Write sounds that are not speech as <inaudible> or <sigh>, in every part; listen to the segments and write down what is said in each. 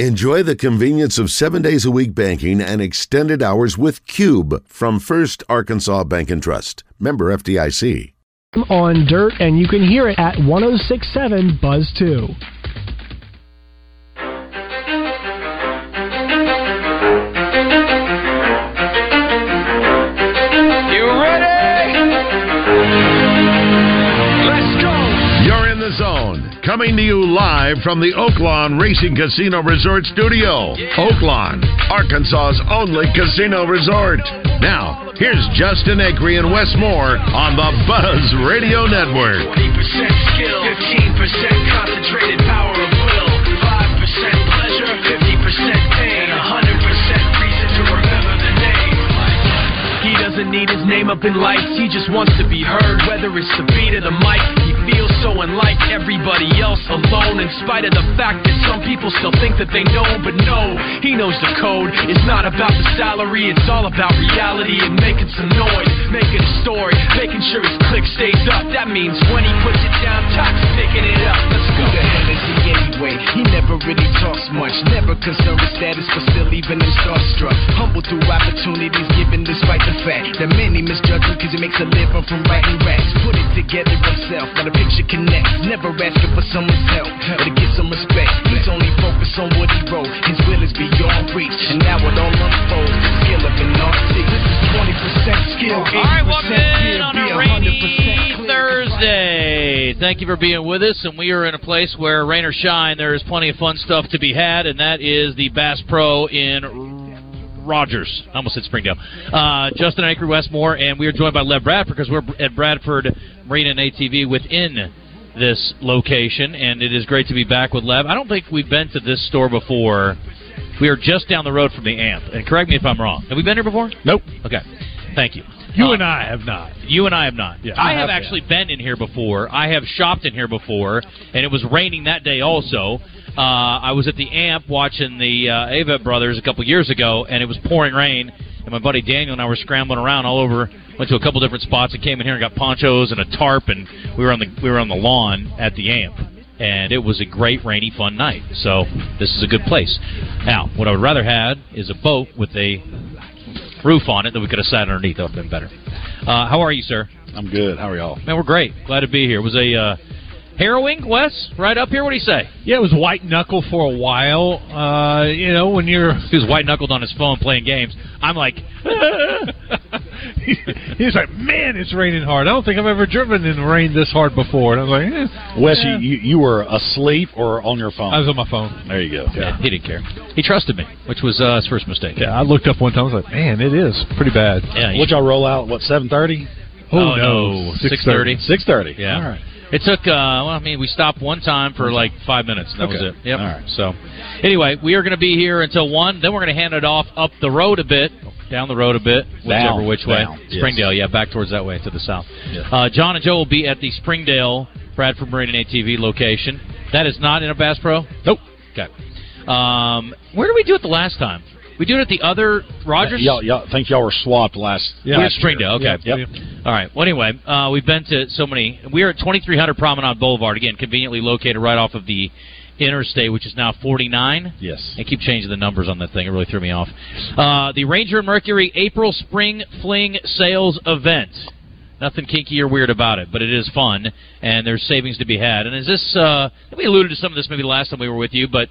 Enjoy the convenience of seven days a week banking and extended hours with Cube from First Arkansas Bank and Trust. Member FDIC. On Dirt, and you can hear it at 1067 Buzz 2. Coming to you live from the Oaklawn Racing Casino Resort Studio. Oaklawn, Arkansas's only casino resort. Now, here's Justin Acree and Wes Moore on the Buzz Radio Network. 20% skill, 15% concentrated need his name up in lights, he just wants to be heard, whether it's the beat or the mic. He feels so unlike everybody else alone, in spite of the fact that some people still think that they know, but no, he knows the code. It's not about the salary, it's all about reality and making some noise, making a story, making sure his click stays up. That means when he puts it down, Tops picking it up. Let's go. Who the hell is he anyway? He never really talks much, never concerned with status, but still even in starstruck. Humble through opportunities given despite the fact that many misjudge him because he makes a living from writing raps. Put it together himself, picture connects. Never asking for someone's help, but to get some respect. He's only focused on what he wrote. His will is beyond reach, and now it all unfolds. The skill of an artist. This is 20% skill, 80% All right, welcome in on be a 100% rainy clear. Thursday. Thank you for being with us, and we are in a place where rain or shine, there is plenty of fun stuff to be had, and that is the Bass Pro in Rogers. I almost said Springdale. Uh, Justin Acree Wes Moore, and we are joined by Lev Bradford because we're at Bradford Marine and ATV within this location, and it is great to be back with Lev. I don't think we've been to this store before. We are just down the road from the AMP, and correct me if I'm wrong. Have we been here before? Nope. Okay, thank you. You Uh, and I have not. you and I have not. Yeah. I You have have, actually been in here before. I have shopped in here before, and it was raining that day also. Uh, I was at the AMP watching the uh, Avett Brothers a couple years ago, and it was pouring rain. And my buddy Daniel and I were scrambling around all over. Went to a couple different spots and came in here and got ponchos and a tarp, and we were on the we were on the lawn at the AMP. And it was a great rainy, fun night. So this is a good place. Now, what I would rather had is a boat with a roof on it that we could have sat underneath. That would have been better. Uh, how are you, sir? I'm good. How are y'all? Man, we're great. Glad to be here. It was a uh, harrowing, Wes, right up here. What do you say? Yeah, it was white knuckle for a while. Uh, you know, when you're <laughs> He was white knuckled on his phone playing games. I'm like, <laughs> he's like, man, it's raining hard. I don't think I've ever driven in rain this hard before. And I was like, eh, Wes, yeah. you, you were asleep or on your phone? I was on my phone. there you go. yeah, he didn't care. He trusted me, which was uh, his first mistake. Yeah, I looked up one time. I was like, man, it is pretty bad. Yeah, he- What y'all roll out? What seven thirty? Oh, no, six thirty. Six thirty. Yeah. All right. It took. Uh, well, I mean, we stopped one time for like five minutes. and That was it. Yep. All right. So, anyway, we are going to be here until one. Then we're going to hand it off up the road a bit, down the road a bit, whichever Down, which way. down, yes. Springdale, yeah, back towards that way to the south. Yes. Uh, John and Joe will be at the Springdale Bradford Marine and ATV location. That is not in a Bass Pro. Nope. Okay. Um, where did we do it the last time? We do it at the other Rogers. Y'all, y'all think y'all were swapped last? Yeah. Last year. Springdale. Okay. Yep. All right. Well, anyway, uh, we've been to so many. We're at 2300 Promenade Boulevard again, conveniently located right off of the interstate, which is now 49. Yes. I keep changing the numbers on that thing. It really threw me off. Uh, the Ranger and Mercury April Spring Fling Sales Event. Nothing kinky or weird about it, but it is fun, and there's savings to be had. And is this? Uh, we alluded to some of this maybe last time we were with you, but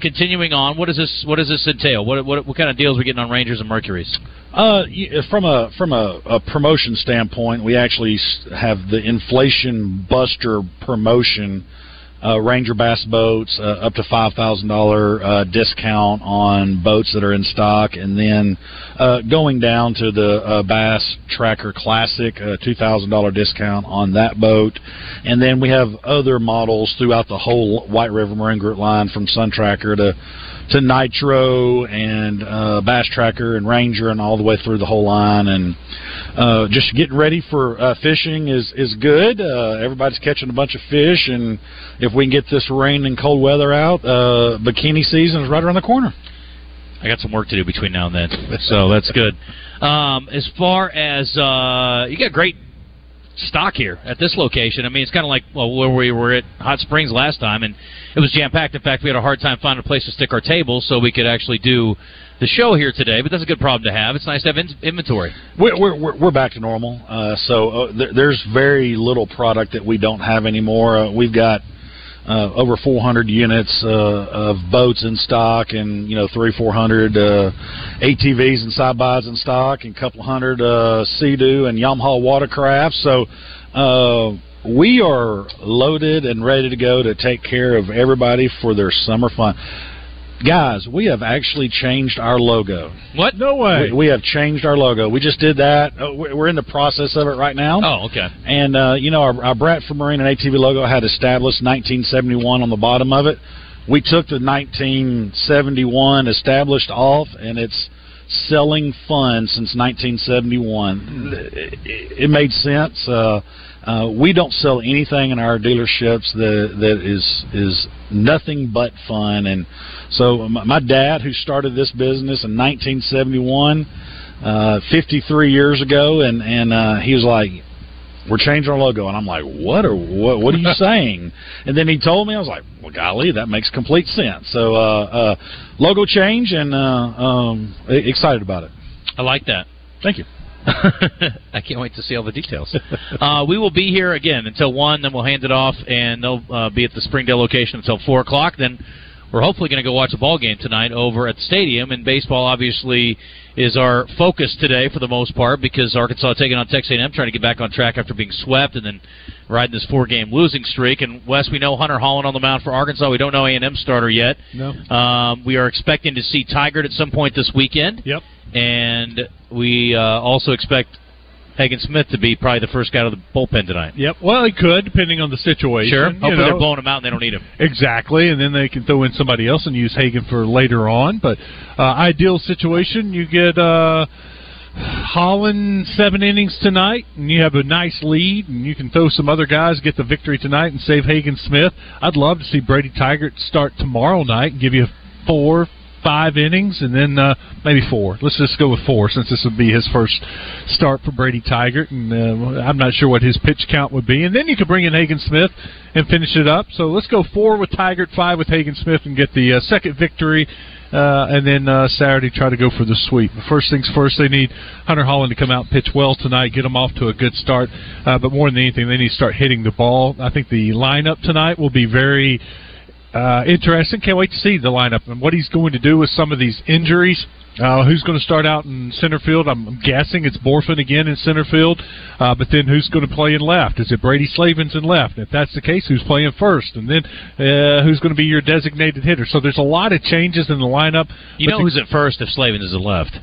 continuing on, what does this? What does this entail? What what, what kind of deals are we getting on Rangers and Mercuries? Uh, from a from a, a promotion standpoint, we actually have the inflation buster promotion. Uh, Ranger bass boats uh, up to five thousand dollar uh, discount on boats that are in stock, and then uh, going down to the uh, Bass Tracker Classic, two thousand dollar discount on that boat, and then we have other models throughout the whole White River Marine Group line, from Sun Tracker to to Nitro and uh, Bass Tracker and Ranger and all the way through the whole line. And uh, just getting ready for uh, fishing is is good. Uh, everybody's catching a bunch of fish, and if we can get this rain and cold weather out, uh, bikini season is right around the corner. I got some work to do between now and then, so that's good. Um, as far as uh, you got great stock here at this location. I mean, it's kind of like well, where we were at Hot Springs last time, and it was jam packed. In fact, we had a hard time finding a place to stick our table so we could actually do the show here today. But that's a good problem to have. It's nice to have in- inventory. We're, we're, we're- back to normal. Uh, so uh, th- there's very little product that we don't have anymore. Uh, we've got uh, over 400 units uh, of boats in stock, and you know three, 400 uh, ATVs and side bys in stock, and a couple hundred uh, Sea-Doo and Yamaha watercraft. So. Uh, we are loaded and ready to go to take care of everybody for their summer fun. Guys, we have actually changed our logo. What? No way. We, we have changed our logo. We just did that. Uh, we- We're in the process of it right now. Oh, okay. And uh, you know, our, our Bradford Marine and ATV logo had established 1971 on the bottom of it. We took the 1971 established off, and it's selling fun since 1971. It, it made sense. Uh, uh, we don't sell anything in our dealerships that that is is nothing but fun. And so, my, my dad, who started this business in 1971, uh, 53 years ago, and and uh, he was like, "We're changing our logo," and I'm like, "What are what? What are you <laughs> saying?" And then he told me, I was like, "Well, golly, that makes complete sense." So, uh, uh, logo change, and uh, um, excited about it. I like that. Thank you. <laughs> I can't wait to see all the details. uh, we will be here again until one, then we'll hand it off, and they'll uh, be at the Springdale location until four o'clock. Then we're hopefully going to go watch a ball game tonight over at the stadium. And baseball obviously is our focus today for the most part because Arkansas taking on Texas A&M, trying to get back on track after being swept, and then riding this four-game losing streak. And Wes, we know Hunter Hollan on the mound for Arkansas. We don't know A&M starter yet. No. Um, we are expecting to see Tygart at some point this weekend. Yep. And we uh, also expect Hagen Smith to be probably the first guy out of the bullpen tonight. Yep. Well, he could, depending on the situation. Sure. You Hopefully know. they're blowing him out and they don't need him. Exactly, and then they can throw in somebody else and use Hagen for later on. But uh, ideal situation, you get uh, Hollan seven innings tonight, and you have a nice lead, and you can throw some other guys, get the victory tonight, and save Hagen Smith. I'd love to see Brady Tygart start tomorrow night and give you four. Five innings and then uh, maybe four. Let's just go with four since this would be his first start for Brady Tygart, and uh, I'm not sure what his pitch count would be. And then you could bring in Hagen Smith and finish it up. So let's go four with Tygart, five with Hagen Smith, and get the uh, second victory. Uh, and then uh, Saturday try to go for the sweep. But first things first, they need Hunter Hollan to come out and pitch well tonight, get them off to a good start. Uh, but more than anything, they need to start hitting the ball. I think the lineup tonight will be very uh, interesting. Can't wait to see the lineup and what he's going to do with some of these injuries. Uh, who's going to start out in center field? I'm, I'm guessing it's Bohrofen again in center field. Uh, but then who's going to play in left? Is it Brady Slavens in left? If that's the case, who's playing first? And then uh, who's going to be your designated hitter? So there's a lot of changes in the lineup. You know the- who's at first if Slavin is at left.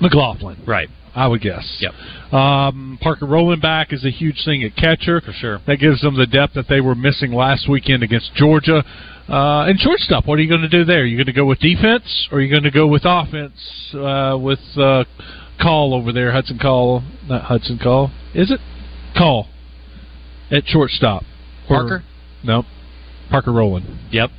McLaughlin. Right. I would guess. Yep. Um, Parker Rowland back is a huge thing at catcher. For sure. That gives them the depth that they were missing last weekend against Georgia. Uh, and shortstop, what are you going to do there? You going to go with defense, or are you going to go with offense uh, with uh, Coll over there, Hudson Coll, not Hudson Coll, is it? Coll at shortstop. Or- Parker? no, Parker Rowland. Yep.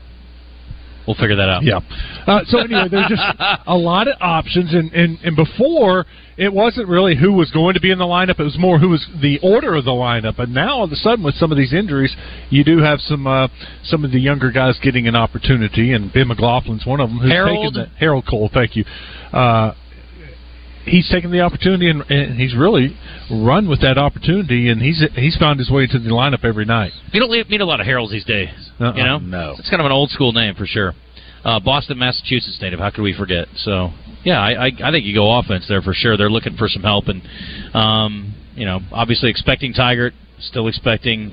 We'll figure that out. Yeah. Uh, so anyway, there's just <laughs> a lot of options, and, and and before it wasn't really who was going to be in the lineup; it was more who was the order of the lineup. And now, all of a sudden, with some of these injuries, you do have some uh, some of the younger guys getting an opportunity, and Ben McLaughlin's one of them. Who's Harold? taken the, Harold Coll, thank you. Uh, he's taken the opportunity, and, and he's really run with that opportunity, and he's he's found his way to the lineup every night. You don't meet a lot of Harolds these days. Uh-uh. You know? No. It's kind of an old school name for sure. Uh, Boston, Massachusetts native. How could we forget? So, yeah, I, I, I think you go offense there for sure. They're looking for some help, and um, you know, obviously expecting Tygart, still expecting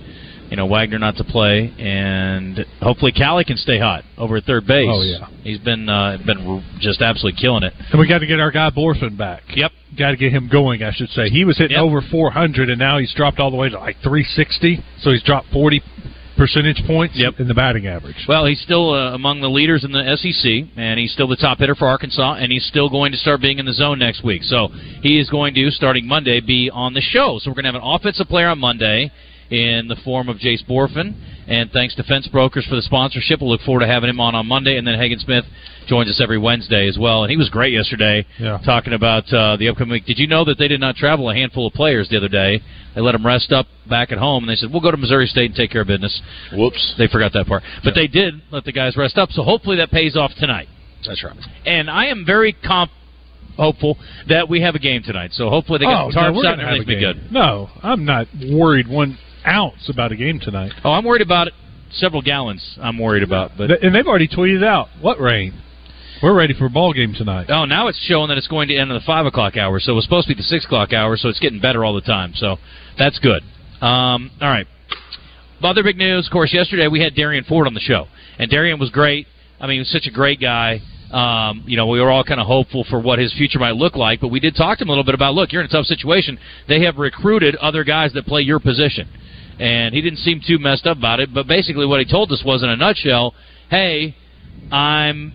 you know Wegner not to play, and hopefully Callie can stay hot over at third base. Oh, yeah. he's been uh, been just absolutely killing it. And we got to get our guy Bohrofen back. Yep. Got to get him going, I should say. He was hitting Yep. over 400, and now he's dropped all the way to like 360. So he's dropped 40 percentage points Yep. in the batting average. Well, he's still uh, among the leaders in the SEC, and he's still the top hitter for Arkansas, and he's still going to start being in the zone next week. So he is going to, starting Monday, be on the show. So we're going to have an offensive player on Monday, in the form of Jace Bohrofen. And thanks to Fence Brokers for the sponsorship. We'll look forward to having him on on Monday. And then Hagen Smith joins us every Wednesday as well. And he was great yesterday Yeah. talking about uh, the upcoming week. Did you know that they did not travel a handful of players the other day? They let them rest up back at home, and they said, "We'll go to Missouri State and take care of business." Whoops. They forgot that part, but they did let the guys rest up. So hopefully that pays off tonight. That's right. And I am very comp hopeful that we have a game tonight. So hopefully they got oh, the tarps we're out and gonna have a everything's be good. No, I'm not worried one ounce about a game tonight. Oh, I'm worried about it. Several gallons. I'm worried about, but and they've already tweeted out what rain. We're ready for a ball game tonight. Oh, now it's showing that it's going to end in the five o'clock hour. So it was supposed to be the six o'clock hour. So it's getting better all the time. So that's good. Um, all right. Other big news, of course. Yesterday we had Derrian Ford on the show, and Derrian was great. I mean, he was such a great guy. Um, you know, we were all kind of hopeful for what his future might look like, but we did talk to him a little bit about. Look, you're in a tough situation. They have recruited other guys that play your position, and he didn't seem too messed up about it. But basically, what he told us was, in a nutshell, hey, I'm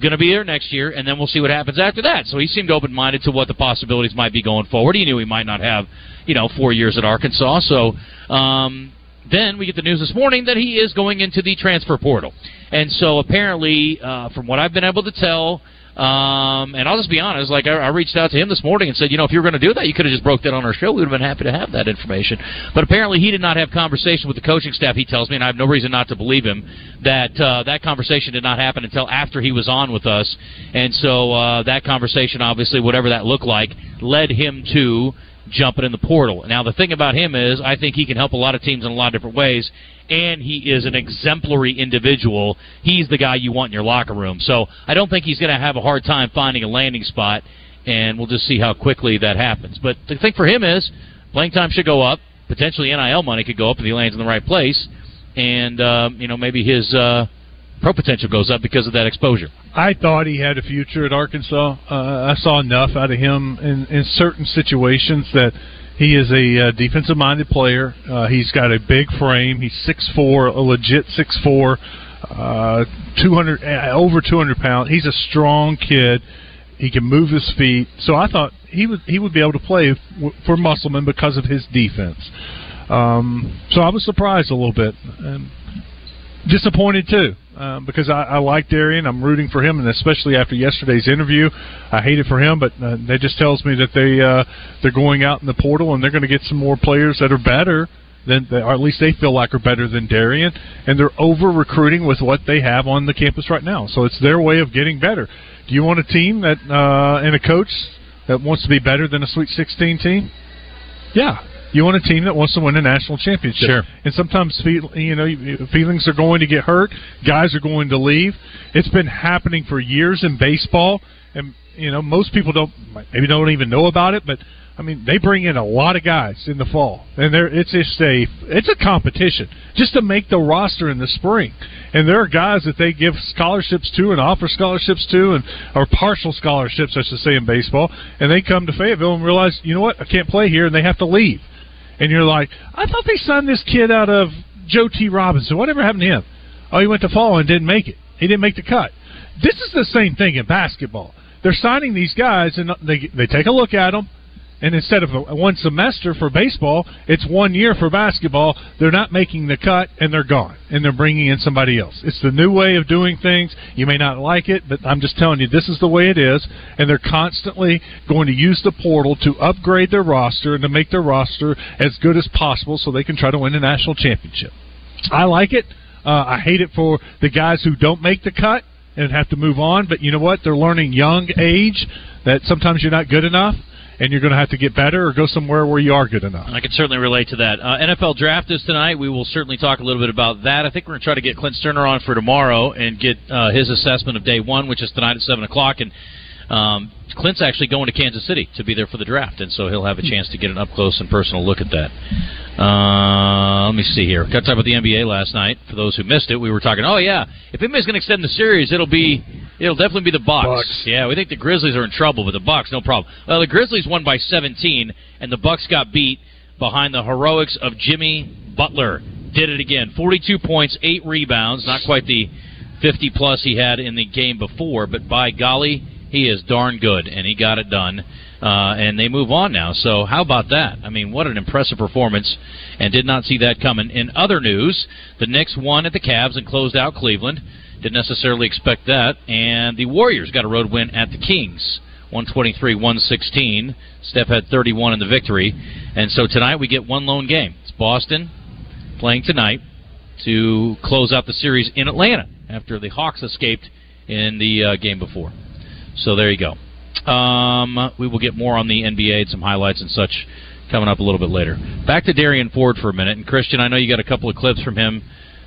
going to be there next year, and then we'll see what happens after that. So he seemed open minded to what the possibilities might be going forward. He knew he might not have, you know, four years at Arkansas. So um, then we get the news this morning that he is going into the transfer portal. And so apparently, uh, from what I've been able to tell, um, and I'll just be honest, like I, I reached out to him this morning and said, you know, if you were going to do that, you could have just broke that on our show. We would have been happy to have that information. But apparently, he did not have conversation with the coaching staff. He tells me, and I have no reason not to believe him, that uh, that conversation did not happen until after he was on with us. And so uh, that conversation, obviously, whatever that looked like, led him to jumping in the portal. Now, the thing about him is, I think he can help a lot of teams in a lot of different ways, and he is an exemplary individual. He's the guy you want in your locker room. So I don't think he's going to have a hard time finding a landing spot, and we'll just see how quickly that happens. But the thing for him is, playing time should go up. Potentially, NIL money could go up if he lands in the right place, and um, you know maybe his uh, pro potential goes up because of that exposure. I thought he had a future at Arkansas. Uh, I saw enough out of him in, in certain situations that he is a uh, defensive minded player. Uh, he's got a big frame. He's six four, a legit six four, uh, two hundred uh, over two hundred pounds. He's a strong kid. He can move his feet. So I thought he would he would be able to play for Musselman because of his defense. Um, so I was surprised a little bit. And disappointed too um, because I, I like Derrian. I'm rooting for him, and especially after yesterday's interview, I hate it for him. But uh, that just tells me that they uh, they're going out in the portal and they're going to get some more players that are better than, or at least they feel like are better than Derrian, and they're over recruiting with what they have on the campus right now. So it's their way of getting better. Do you want a team that uh, and a coach that wants to be better than a Sweet 16 team? Yeah, you want a team that wants to win a national championship. Sure. And sometimes you know feelings are going to get hurt. Guys are going to leave. It's been happening for years in baseball, and you know most people don't maybe don't even know about it, but. I mean, they bring in a lot of guys in the fall, and there it's just a it's a competition just to make the roster in the spring. And there are guys that they give scholarships to and offer scholarships to, and or partial scholarships, I should say, in baseball. And they come to Fayetteville and realize, you know what, I can't play here, and they have to leave and you're like, I thought they signed this kid out of Joe T. Robinson. Whatever happened to him? Oh, he went to fall and didn't make it. He didn't make the cut. This is the same thing in basketball. They're signing these guys, and they they take a look at them, and instead of one semester for baseball, it's one year for basketball. They're not making the cut, and they're gone, and they're bringing in somebody else. It's the new way of doing things. You may not like it, but I'm just telling you, this is the way it is, and they're constantly going to use the portal to upgrade their roster and to make their roster as good as possible, so they can try to win a national championship. I like it. Uh, I hate it for the guys who don't make the cut and have to move on. But you know what? They're learning young age that sometimes you're not good enough, and you're going to have to get better or go somewhere where you are good enough. I can certainly relate to that. Uh, NFL draft is tonight. We will certainly talk a little bit about that. I think we're going to try to get Clint Stoerner on for tomorrow and get uh, his assessment of day one, which is tonight at seven o'clock. And um, Clint's actually going to Kansas City to be there for the draft, and so he'll have a chance to get an up close and personal look at that. Uh, let me see here. Got to talk about the NBA last night. For those who missed it, we were talking. Oh yeah, if anybody's going to extend the series, it'll be it'll definitely be the Bucks. Bucks. Yeah, we think the Grizzlies are in trouble, but the Bucks, no problem. Well, the Grizzlies won by 17, and the Bucks got beat behind the heroics of Jimmy Butler. Did it again. 42 points, eight rebounds. Not quite the 50 plus he had in the game before, but by golly, he is darn good, and he got it done. Uh, and they move on now. So how about that? I mean, what an impressive performance, and did not see that coming. In other news, the Knicks won at the Cavs and closed out Cleveland. Didn't necessarily expect that. And the Warriors got a road win at the Kings. 123 116. Steph had 31 in the victory. And so tonight we get one lone game. It's Boston playing tonight to close out the series in Atlanta after the Hawks escaped in the uh, game before. So there you go. Um, we will get more on the NBA and some highlights and such coming up a little bit later. Back to Derrian Ford for a minute. And Christian, I know you got a couple of clips from him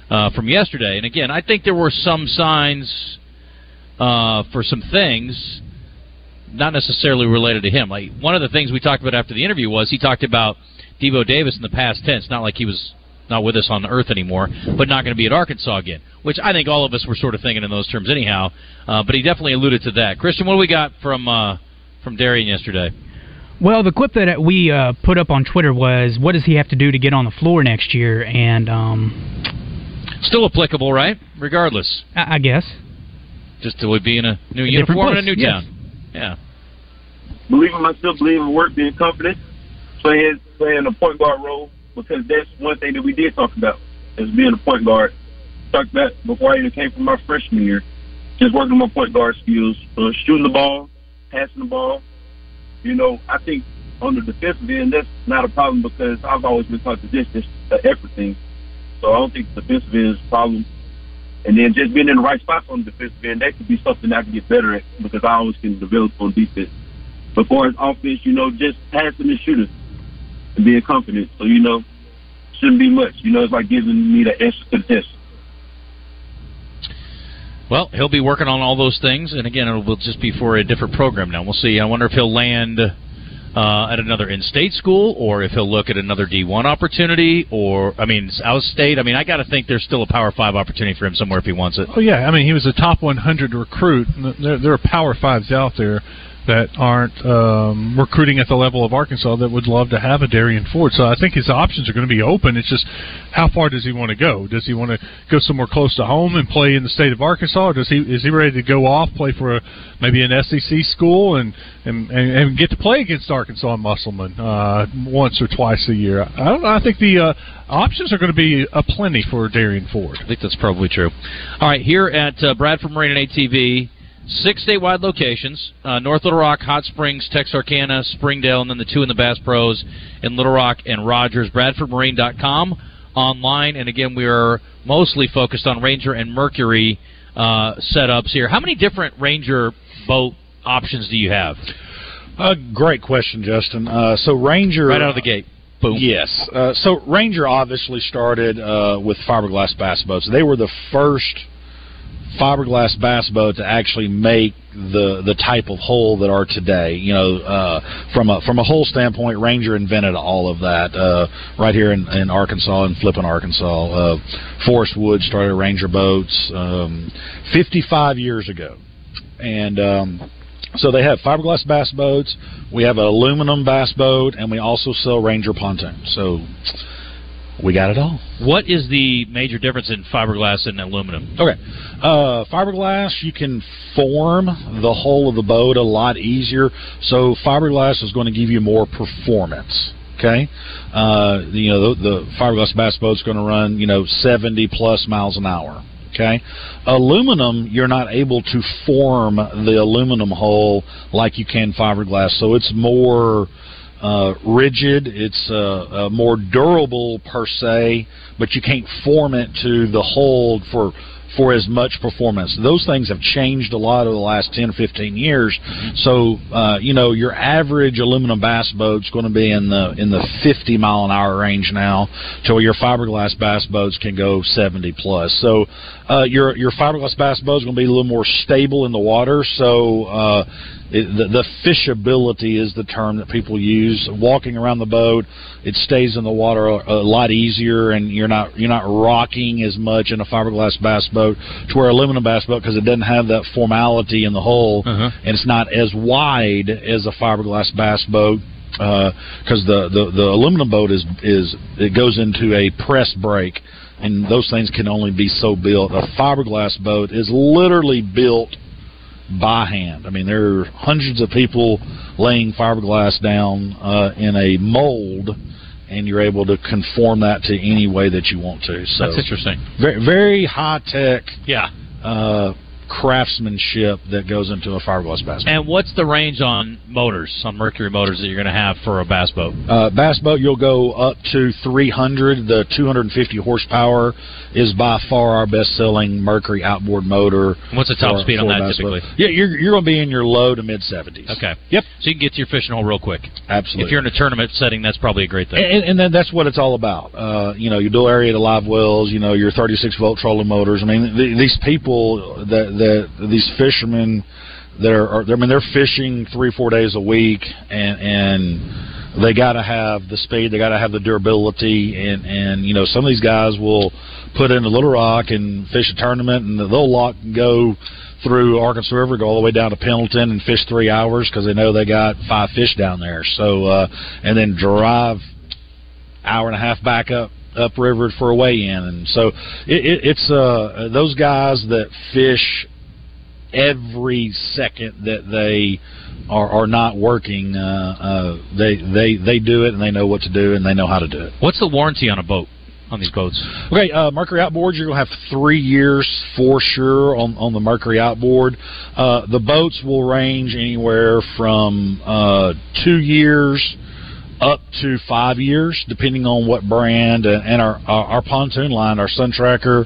uh, from yesterday. And again, I think there were some signs uh, for some things not necessarily related to him. Like one of the things we talked about after the interview was he talked about Devo Davis in the past tense, not like he was not with us on the earth anymore, but not going to be at Arkansas again. Which I think all of us were sort of thinking in those terms anyhow. Uh, but he definitely alluded to that. Christian, what do we got from uh, from Derrian yesterday? Well, the clip that we uh, put up on Twitter was, "What does he have to do to get on the floor next year?" And um, still applicable, right? Regardless, I, I guess. Just to be in a new A uniform in a new yes. town. Yeah. believe in myself, believe in work, being confident, playing playing a point guard role because that's one thing that we did talk about is being a point guard. Talked about before I even came from my freshman year, just working on my point guard skills, uh, shooting the ball, passing the ball. You know, I think on the defensive end that's not a problem because I've always been taught to is the effort thing. So I don't think the defensive end is a problem. And then just being in the right spots on the defensive end, that could be something I can get better at because I always can develop on defense. But for as offense, you know, just passing and shooting and being confident. So, you know, shouldn't be much. You know, it's like giving me the answer to the test. Well, he'll be working on all those things, and again, it will just be for a different program now. We'll see. I wonder if he'll land uh, at another in-state school, or if he'll look at another D1 opportunity, or I mean, out-state. I mean, I got to think there's still a Power Five opportunity for him somewhere if he wants it. Oh yeah, I mean he was a top 100 recruit. There, there are Power Fives out there that aren't um, recruiting at the level of Arkansas that would love to have a Derrian Ford. So I think his options are going to be open. It's just how far does he want to go? Does he want to go somewhere close to home and play in the state of Arkansas, or does he is he ready to go off play for a, maybe an SEC school and, and and get to play against Arkansas and Musselman uh, once or twice a year? I don't know. I think the uh, options are going to be a plenty for Derrian Ford. I think that's probably true. All right, here at uh, Bradford Marine and ATV, six statewide locations: uh, North Little Rock, Hot Springs, Texarkana, Springdale, and then the two in the Bass Pros in Little Rock and Rogers. BradfordMarine.com online, and again, we are mostly focused on Ranger and Mercury uh, setups here. How many different Ranger boat options do you have? Uh, great question, Justin. Uh, so Ranger Right out of the gate. Boom. Yes. Uh, so Ranger obviously started uh, with fiberglass bass boats. They were the first fiberglass bass boat to actually make the the type of hole that are today. You know, uh, from a from a hull standpoint, Ranger invented all of that uh, right here in, in Arkansas and Flippin, Arkansas. Uh, Forrest Wood started Ranger boats um, 55 years ago, and um, so they have fiberglass bass boats. We have an aluminum bass boat, and we also sell Ranger pontoons. So we got it all. What is the major difference in fiberglass and aluminum? Okay. Uh, fiberglass, you can form the hull of the boat a lot easier. So fiberglass is going to give you more performance. Okay. Uh, you know, the, the fiberglass bass boat's going to run, you know, 70 plus miles an hour. Okay. Aluminum, you're not able to form the aluminum hull like you can fiberglass. So it's more uh, rigid. It's uh, more durable per se, but you can't form it to the hold for for as much performance. Those things have changed a lot over the last 10, 15 years. So, uh, you know, your average aluminum bass boat's going to be in the in the 50 mile an hour range now, to where your fiberglass bass boats can go 70 plus. So, uh, your your fiberglass bass boat's going to be a little more stable in the water. So, uh, it, the, the fishability is the term that people use. Walking around the boat, it stays in the water a, a lot easier, and you're not you're not rocking as much in a fiberglass bass boat to where aluminum bass boat because it doesn't have that formality in the hull, Uh-huh. and it's not as wide as a fiberglass bass boat because the, the the aluminum boat is is it goes into a press break, and those things can only be so built. A fiberglass boat is literally built by hand. I mean, there are hundreds of people laying fiberglass down uh, in a mold, and you're able to conform that to any way that you want to. So That's interesting. Very, very high tech. Yeah. Uh, craftsmanship that goes into a fiberglass bass boat. And what's the range on motors, on Mercury motors that you're going to have for a bass boat? Uh, bass boat, you'll go up to 300. The 250 horsepower is by far our best-selling Mercury outboard motor. What's the top for- speed on for that bass boat. Yeah, you're you're going to be in your low to mid 70s. Okay. Yep. So you can get to your fishing hole real quick. Absolutely. If you're in a tournament setting, that's probably a great thing. And, and then that's what it's all about. Uh, you know, your dual area to live wells. You know, your 36 volt trolling motors. I mean, th- these people that that these fishermen that are, I mean, they're fishing three four days a week, and and they got to have the speed. They got to have the durability, and and you know, some of these guys will put in a Little Rock and fish a tournament, and they'll lock and go through Arkansas River, go all the way down to Pendleton, and fish three hours because they know they got five fish down there. So, uh, and then drive hour and a half back up upriver for a weigh in, and so it, it, it's uh, those guys that fish every second that they are, are not working. Uh, uh, they they they do it, and they know what to do, and they know how to do it. What's the warranty on a boat on these boats? Okay, uh, Mercury outboard, you're going to have three years for sure on, on the Mercury outboard. Uh, the boats will range anywhere from uh, two years up to five years, depending on what brand. And, our our pontoon line, our Sun Tracker,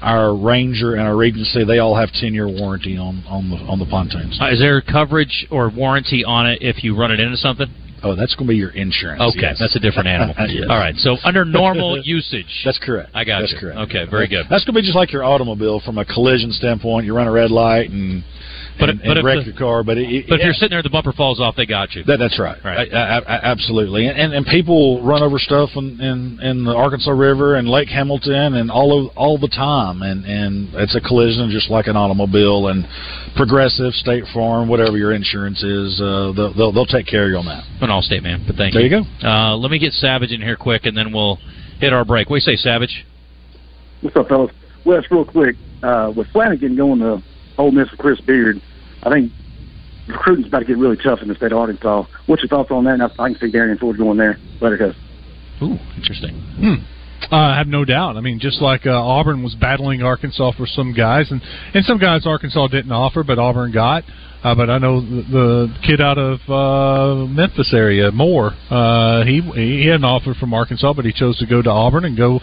our Ranger, and our Regency, they all have ten year warranty on on the on the pontoons. Uh, is there coverage or warranty on it if you run it into something? Oh, that's going to be your insurance. Okay, yes. that's a different animal. <laughs> Yes. All right, so under normal <laughs> usage. That's correct. I got That's you. correct. Okay, very good. That's going to be just like your automobile from a collision standpoint. You run a red light and But and, if- but and wreck the- your car, but it, But if yeah, you're sitting there, the bumper falls off, they got you. that, that's right. Right. I, I, I- absolutely. And, and and people run over stuff in, in in the Arkansas River and Lake Hamilton and all of, all the time, and and it's a collision just like an automobile. And Progressive, State Farm, whatever your insurance is, uh, they'll, they'll they'll take care of you on that. An all state man, but thank There you. There you go. Uh, let me get Savage in here quick, and then we'll hit our break. What do you say, Savage? What's up, fellas? Wes, real quick, uh, with Flanagan going to Ole Miss with Chris Beard, I think recruiting's about to get really tough in the state of Arkansas. What's your thoughts on that? And I, I can see Derrian Ford going there. Later, guys. Ooh, interesting. Hmm. Uh, I have no doubt. I mean, just like uh, Auburn was battling Arkansas for some guys, and and some guys Arkansas didn't offer, but Auburn got. Uh, but I know the, the kid out of uh, Memphis area, Moore. Uh, he he had an offer from Arkansas, but he chose to go to Auburn and go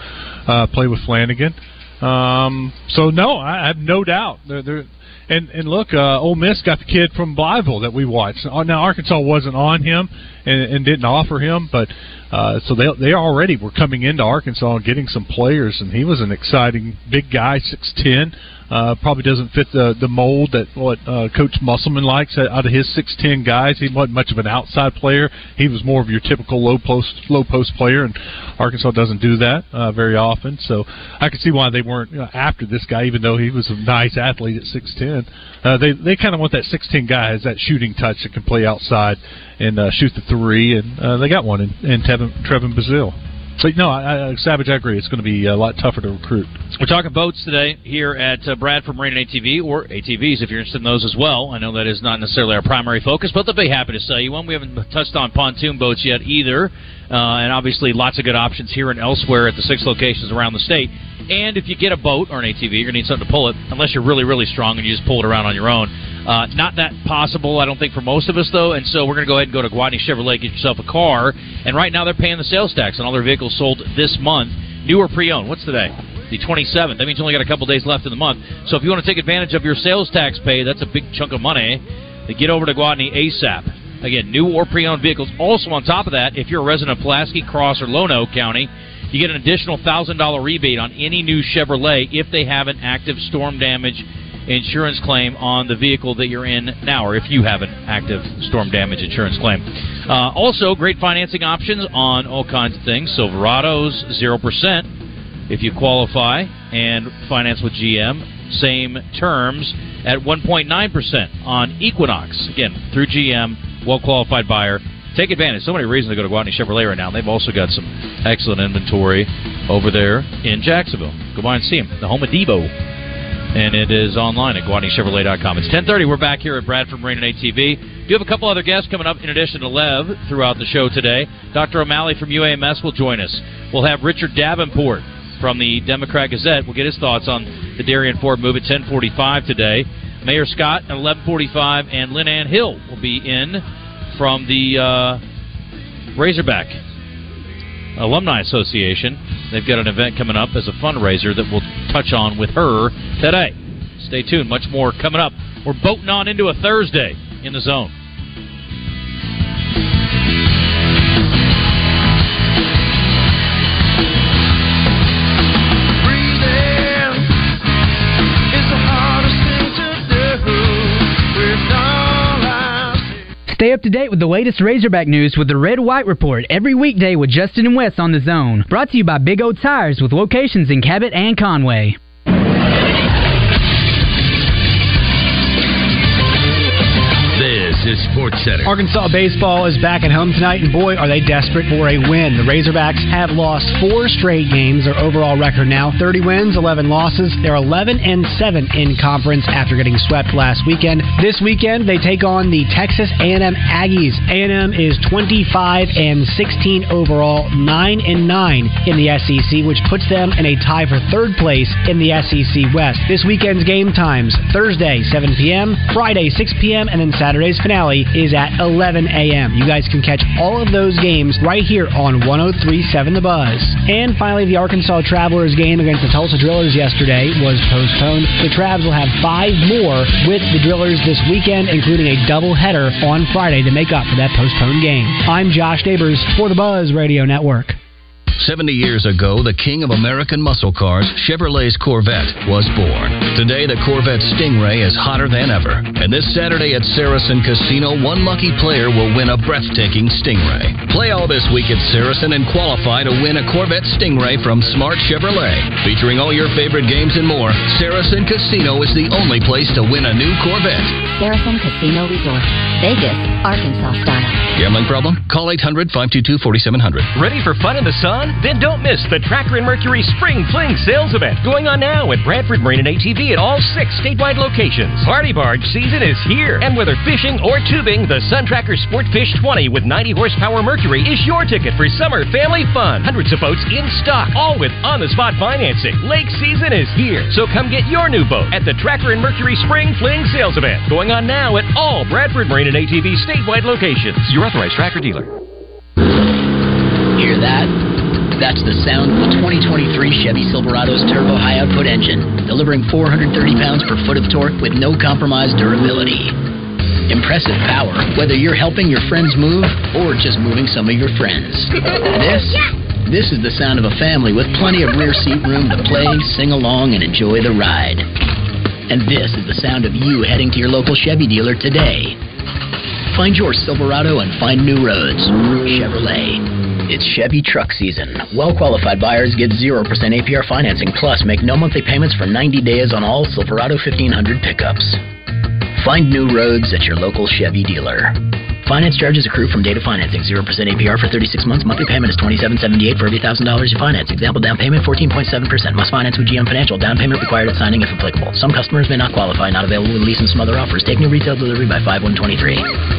uh, play with Flanigan. Um, so no, I have no doubt. They're, they're, and and look, uh, Ole Miss got the kid from Blytheville that we watched. Uh, Now Arkansas wasn't on him and, and didn't offer him, but uh, so they they already were coming into Arkansas and getting some players, and he was an exciting big guy, six ten. Uh, probably doesn't fit the the mold that what uh, Coach Musselman likes out of his six ten guys. He wasn't much of an outside player. He was more of your typical low post low post player, and Arkansas doesn't do that uh, very often. So I could see why they weren't uh, after this guy, even though he was a nice athlete at six ten. Uh, they they kind of want that six ten guy has that shooting touch that can play outside and uh, shoot the three, and uh, they got one in, in Tevin, Trevon Brazile. So no, I, I, Savage, I agree. It's going to be a lot tougher to recruit. We're talking boats today here at uh, Bradford Marine and ATV, or ATVs if you're interested in those as well. I know that is not necessarily our primary focus, but they'll be happy to sell you one. We haven't touched on pontoon boats yet either, uh, and obviously lots of good options here and elsewhere at the six locations around the state. And if you get a boat or an ATV, you're going to need something to pull it, unless you're really, really strong and you just pull it around on your own. Uh, not that possible, I don't think, for most of us, though. And so we're going to go ahead and go to Gwatney Chevrolet, get yourself a car. And right now they're paying the sales tax on all their vehicles sold this month, new or pre-owned. What's today? The 27th. That means you only got a couple days left in the month. So if you want to take advantage of your sales tax pay, that's a big chunk of money. Get over to Gwatney ASAP. Again, new or pre-owned vehicles. Also, on top of that, if you're a resident of Pulaski, Cross, or Lonoke County, you get an additional thousand dollar rebate on any new Chevrolet if they have an active storm damage insurance claim on the vehicle that you're in now, or if you have an active storm damage insurance claim. Uh, also, great financing options on all kinds of things. Silverados, zero percent if you qualify and finance with GM. Same terms at 1.9% on Equinox. Again, through GM, well qualified buyer. Take advantage. So many reasons to go to Gwatney Chevrolet right now. They've also got some excellent inventory over there in Jacksonville. Go by and see them. The home of Devo. and it is online at GwatneyChevrolet.com. It's 10:30. We're back here at Bradford Marine and ATV. Do have a couple other guests coming up in addition to Lev throughout the show today. Dr. O'Malley from UAMS will join us. We'll have Richard Davenport from the Democrat Gazette. We'll get his thoughts on the Derrian Ford move at 10:45 today. Mayor Scott at 11:45, and Lynn Ann Hill will be in from the uh, Razorback Alumni Association. They've got an event coming up as a fundraiser that we'll touch on with her today. Stay tuned. Much more coming up. We're boating on into a Thursday in the zone. Up to date with the latest Razorback news with the Red White Report every weekday with Justin and Wes on the Zone. Brought to you by Big O Tires with locations in Cabot and Conway. Sports Center. Arkansas baseball is back at home tonight, and boy, are they desperate for a win. The Razorbacks have lost four straight games. Their overall record now 30 wins, 11 losses. They're 11 and 7 in conference after getting swept last weekend. This weekend, they take on the Texas A&M Aggies. A&M is 25 and 16 overall, 9 and 9 in the SEC, which puts them in a tie for third place in the SEC West. This weekend's game times Thursday 7 p.m., Friday 6 p.m., and then Saturday's finale is at 11 a.m. You guys can catch all of those games right here on 1037 The Buzz. And finally, the Arkansas Travelers game against the Tulsa Drillers yesterday was postponed. The Travs will have five more with the Drillers this weekend, including a doubleheader on Friday to make up for that postponed game. I'm Josh Neighbors for the Buzz Radio Network. 70 years ago, the king of American muscle cars, Chevrolet's Corvette, was born. Today, the Corvette Stingray is hotter than ever. And this Saturday at Saracen Casino, one lucky player will win a breathtaking Stingray. Play all this week at Saracen and qualify to win a Corvette Stingray from Smart Chevrolet. Featuring all your favorite games and more, Saracen Casino is the only place to win a new Corvette. Saracen Casino Resort, Vegas, Arkansas style. Gambling problem? Call 800 522 4700. Ready for fun in the sun? Then don't miss the Tracker and Mercury Spring Fling Sales Event going on now at Bradford Marine and ATV at all six statewide locations. Party barge season is here, and whether fishing or tubing, the Sun Tracker Sport Fish 20 with 90 horsepower Mercury is your ticket for summer family fun. Hundreds of boats in stock, all with on-the-spot financing. Lake season is here, so come get your new boat at the Tracker and Mercury Spring Fling Sales Event going on now at all Bradford Marine and ATV statewide locations. Your authorized tracker dealer. Hear that? That's the sound of the 2023 Chevy Silverado's turbo high output engine, delivering 430 pounds per foot of torque with no compromised durability. Impressive power, whether you're helping your friends move or just moving some of your friends. This, this is the sound of a family with plenty of rear seat room to play, sing along, and enjoy the ride. And this is the sound of you heading to your local Chevy dealer today. Find your Silverado and find new roads. Chevrolet. It's Chevy truck season. Well qualified buyers get 0% APR financing plus make no monthly payments for 90 days on all Silverado 1500 pickups. Find new roads at your local Chevy dealer. Finance charges accrue from date of financing. 0% APR for 36 months. Monthly payment is $27.78 for every $1,000 you finance. Example down payment 14.7%. Must finance with GM Financial. Down payment required at signing if applicable. Some customers may not qualify. Not available with lease and some other offers. Take new retail delivery by 5123.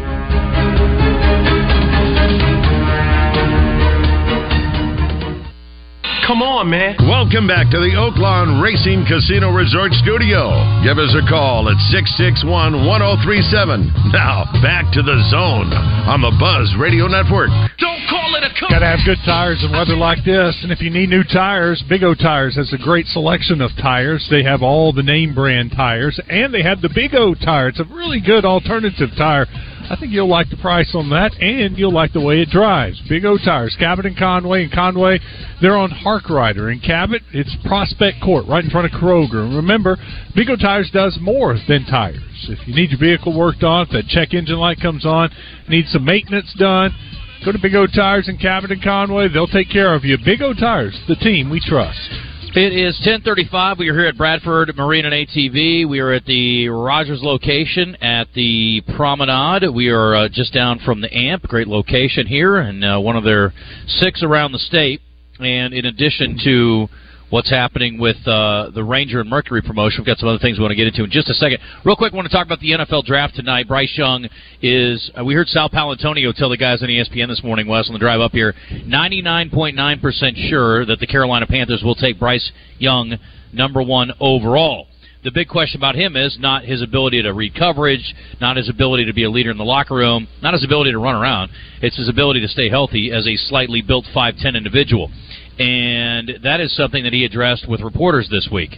Come on, man. Welcome back to the Oaklawn Racing Casino Resort Studio. Give us a call at 661 1037. Now, back to the zone on the Buzz Radio Network. Don't call it a cook. Got to have good tires in weather like this. And if you need new tires, Big O Tires has a great selection of tires. They have all the name brand tires, and they have the Big O tire. It's a really good alternative tire. I think you'll like the price on that, and you'll like the way it drives. Big O Tires, Cabot and Conway. And Conway, they're on Harkrider. And Cabot, it's Prospect Court, right in front of Kroger. And remember, Big O Tires does more than tires. If you need your vehicle worked on, if that check engine light comes on, need some maintenance done, go to Big O Tires in Cabot and Conway. They'll take care of you. Big O Tires, the team we trust. It is 10:35. We are here at Bradford Marine and ATV. We are at the Rogers location at the Promenade. We are uh, just down from the AMP. Great location here, and uh, one of their six around the state. And in addition to what's happening with uh, the Ranger and Mercury promotion, we've got some other things we want to get into in just a second. Real quick, I want to talk about the NFL draft tonight. Bryce Young is. Uh, we heard Sal Paolantonio tell the guys on ESPN this morning, Wes, on the drive up here, 99.9% sure that the Carolina Panthers will take Bryce Young number one overall. The big question about him is not his ability to read coverage, not his ability to be a leader in the locker room, not his ability to run around. It's his ability to stay healthy as a slightly built 5'10 individual. And that is something that he addressed with reporters this week.